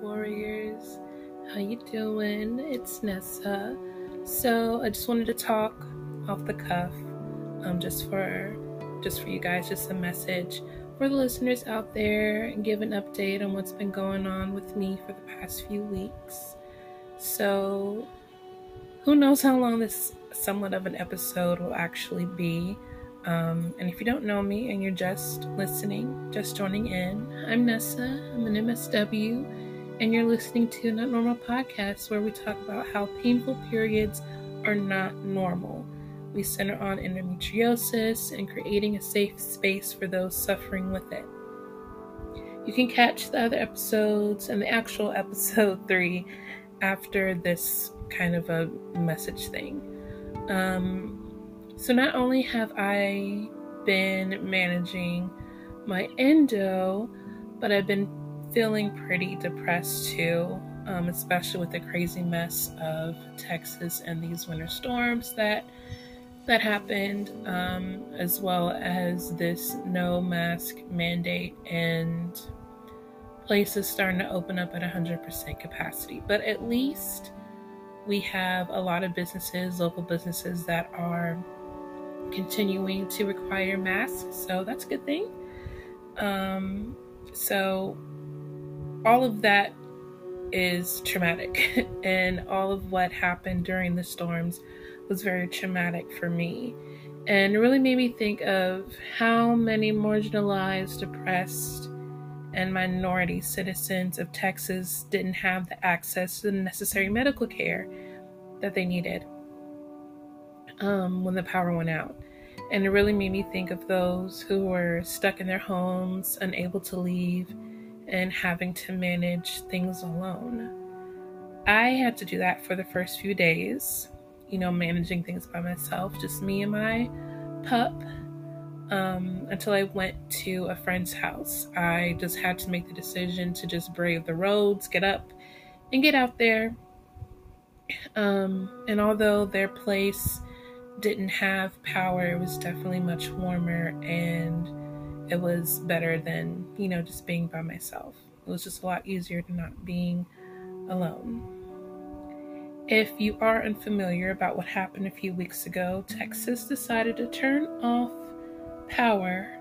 Warriors, how you doing? It's Nessa. So I just wanted to talk off the cuff, um, just for just for you guys, just a message for the listeners out there, and give an update on what's been going on with me for the past few weeks. So, who knows how long this somewhat of an episode will actually be? Um, and if you don't know me and you're just listening, just joining in, I'm Nessa. I'm an MSW, and you're listening to Not Normal Podcast, where we talk about how painful periods are not normal. We center on endometriosis and creating a safe space for those suffering with it. You can catch the other episodes and the actual episode three after this kind of a message thing. Um, so not only have I been managing my endo, but I've been feeling pretty depressed too, um, especially with the crazy mess of Texas and these winter storms that that happened, um, as well as this no mask mandate and places starting to open up at 100% capacity. But at least we have a lot of businesses, local businesses that are continuing to require masks, so that's a good thing. Um, so all of that is traumatic, and all of what happened during the storms was very traumatic for me. And it really made me think of how many marginalized, oppressed, and minority citizens of Texas didn't have the access to the necessary medical care that they needed um, when the power went out. And it really made me think of those who were stuck in their homes, unable to leave, and having to manage things alone. I had to do that for the first few days, you know, managing things by myself, just me and my pup, um, until I went to a friend's house. I just had to make the decision to just brave the roads, get up, and get out there. Um, and although their place didn't have power, it was definitely much warmer and it was better than, you know, just being by myself. It was just a lot easier to not being alone. If you are unfamiliar about what happened a few weeks ago, Texas decided to turn off power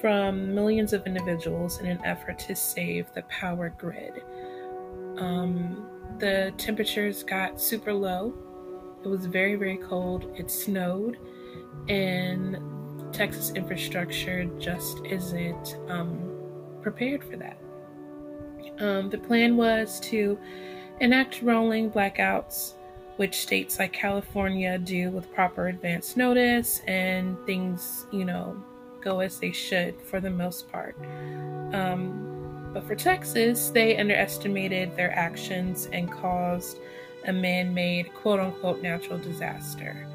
from millions of individuals in an effort to save the power grid. Um, the temperatures got super low it was very, very cold. It snowed, and Texas infrastructure just isn't um, prepared for that. Um, the plan was to enact rolling blackouts, which states like California do with proper advance notice, and things, you know, go as they should for the most part. Um, but for Texas, they underestimated their actions and caused a man made quote unquote natural disaster.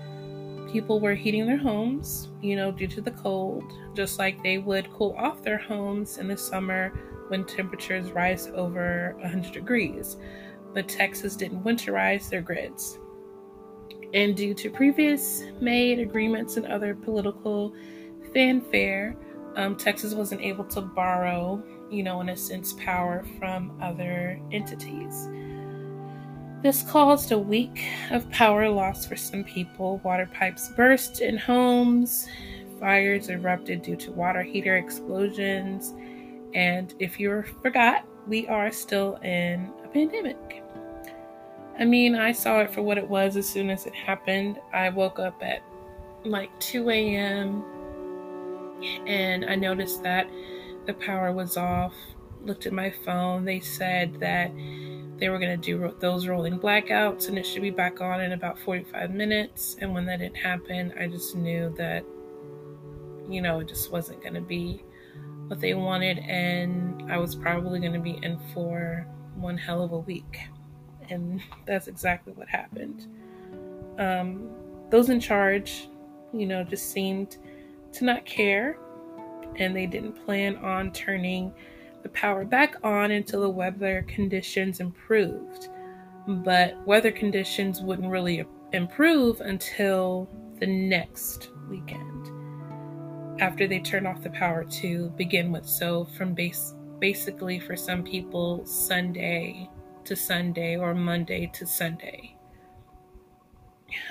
People were heating their homes, you know, due to the cold, just like they would cool off their homes in the summer when temperatures rise over 100 degrees. But Texas didn't winterize their grids. And due to previous made agreements and other political fanfare, um, Texas wasn't able to borrow, you know, in a sense, power from other entities. This caused a week of power loss for some people. Water pipes burst in homes, fires erupted due to water heater explosions, and if you forgot, we are still in a pandemic. I mean, I saw it for what it was as soon as it happened. I woke up at like 2 a.m. and I noticed that the power was off. Looked at my phone. They said that they were going to do those rolling blackouts and it should be back on in about 45 minutes. And when that didn't happen, I just knew that, you know, it just wasn't going to be what they wanted. And I was probably going to be in for one hell of a week. And that's exactly what happened. Um, those in charge, you know, just seemed to not care. And they didn't plan on turning the power back on until the weather conditions improved. But weather conditions wouldn't really improve until the next weekend after they turned off the power to begin with. So from base basically for some people Sunday to Sunday or Monday to Sunday.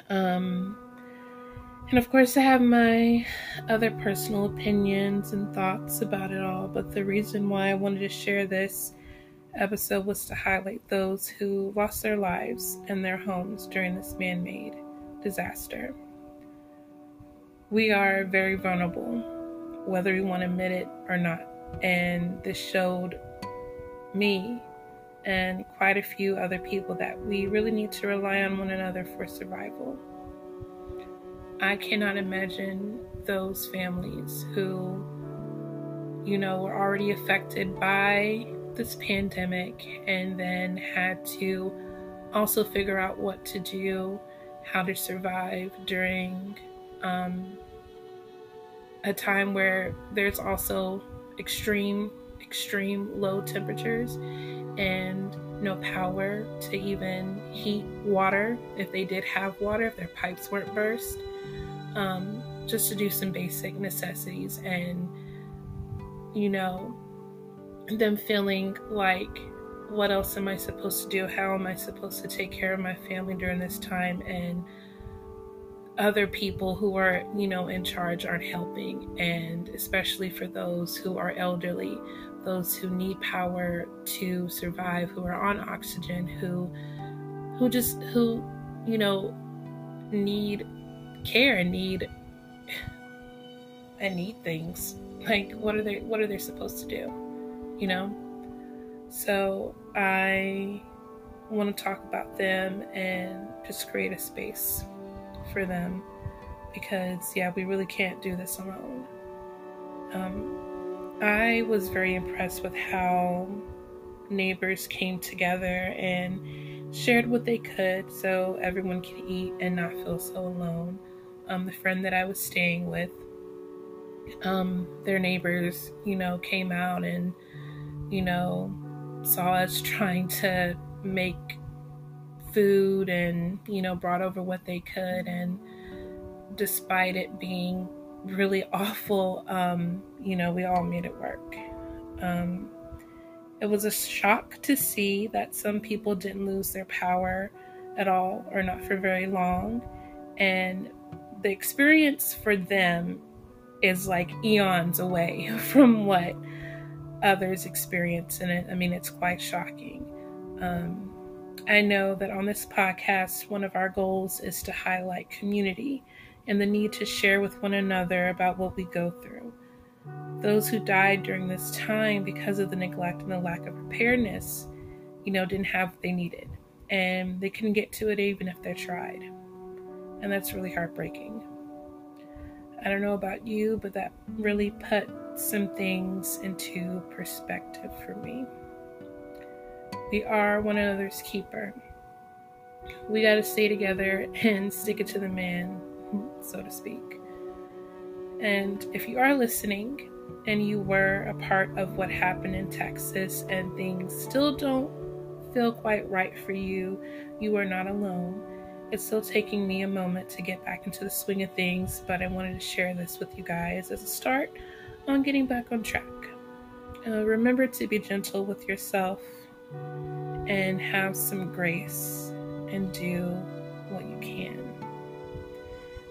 Um, and of course, I have my other personal opinions and thoughts about it all, but the reason why I wanted to share this episode was to highlight those who lost their lives and their homes during this man made disaster. We are very vulnerable, whether we want to admit it or not. And this showed me and quite a few other people that we really need to rely on one another for survival. I cannot imagine those families who, you know, were already affected by this pandemic and then had to also figure out what to do, how to survive during um, a time where there's also extreme, extreme low temperatures and no power to even heat water. If they did have water, if their pipes weren't burst, um, just to do some basic necessities and, you know, them feeling like, what else am I supposed to do? How am I supposed to take care of my family during this time? And other people who are, you know, in charge aren't helping. And especially for those who are elderly, those who need power to survive, who are on oxygen, who, who just, who, you know, need care and need, and need things. Like, what are they, what are they supposed to do? you know? So I want to talk about them and just create a space for them because, yeah, we really can't do this alone. Um, I was very impressed with how neighbors came together and shared what they could so everyone could eat and not feel so alone. Um, the friend that I was staying with, um, their neighbors, you know, came out and you know, saw us trying to make food and, you know, brought over what they could. And despite it being really awful, um, you know, we all made it work. Um, it was a shock to see that some people didn't lose their power at all or not for very long. And the experience for them is like eons away from what others experience in it. I mean, it's quite shocking. Um, I know that on this podcast, one of our goals is to highlight community and the need to share with one another about what we go through. Those who died during this time because of the neglect and the lack of preparedness, you know, didn't have what they needed. And they couldn't get to it even if they tried. And that's really heartbreaking. I don't know about you, but that really put some things into perspective for me. We are one another's keeper. We got to stay together and stick it to the man, so to speak. And if you are listening and you were a part of what happened in Texas and things still don't feel quite right for you, you are not alone. It's still taking me a moment to get back into the swing of things, but I wanted to share this with you guys as a start on getting back on track. Uh, remember to be gentle with yourself and have some grace and do what you can.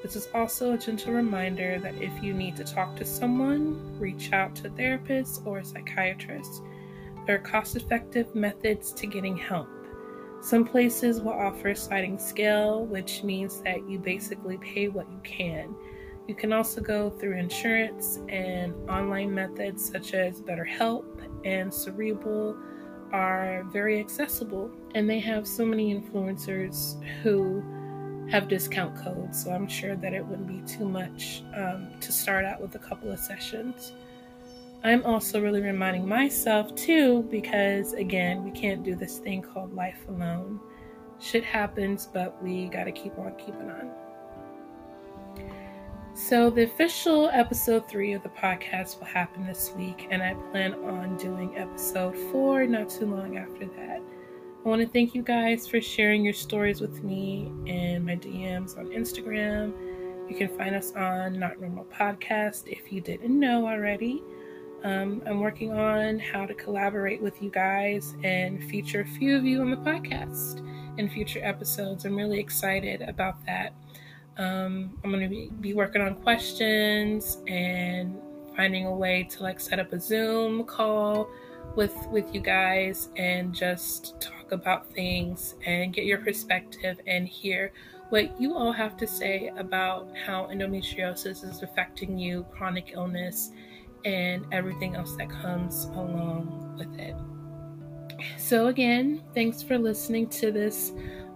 This is also a gentle reminder that if you need to talk to someone, reach out to a therapist or a psychiatrist. There are cost effective methods to getting help. Some places will offer sliding scale, which means that you basically pay what you can. You can also go through insurance and online methods such as BetterHelp and Cerebral are very accessible and they have so many influencers who have discount codes so i'm sure that it wouldn't be too much um, to start out with a couple of sessions i'm also really reminding myself too because again we can't do this thing called life alone shit happens but we got to keep on keeping on so, the official episode three of the podcast will happen this week, and I plan on doing episode four not too long after that. I want to thank you guys for sharing your stories with me and my DMs on Instagram. You can find us on Not Normal Podcast if you didn't know already. Um, I'm working on how to collaborate with you guys and feature a few of you on the podcast in future episodes. I'm really excited about that. Um, I'm going to be, be working on questions and finding a way to like set up a Zoom call with with you guys and just talk about things and get your perspective and hear what you all have to say about how endometriosis is affecting you, chronic illness, and everything else that comes along with it. So, again, thanks for listening to this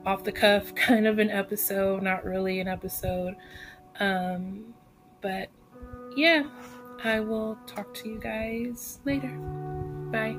off the cuff kind of an episode, not really an episode. Um, but yeah, I will talk to you guys later. Bye.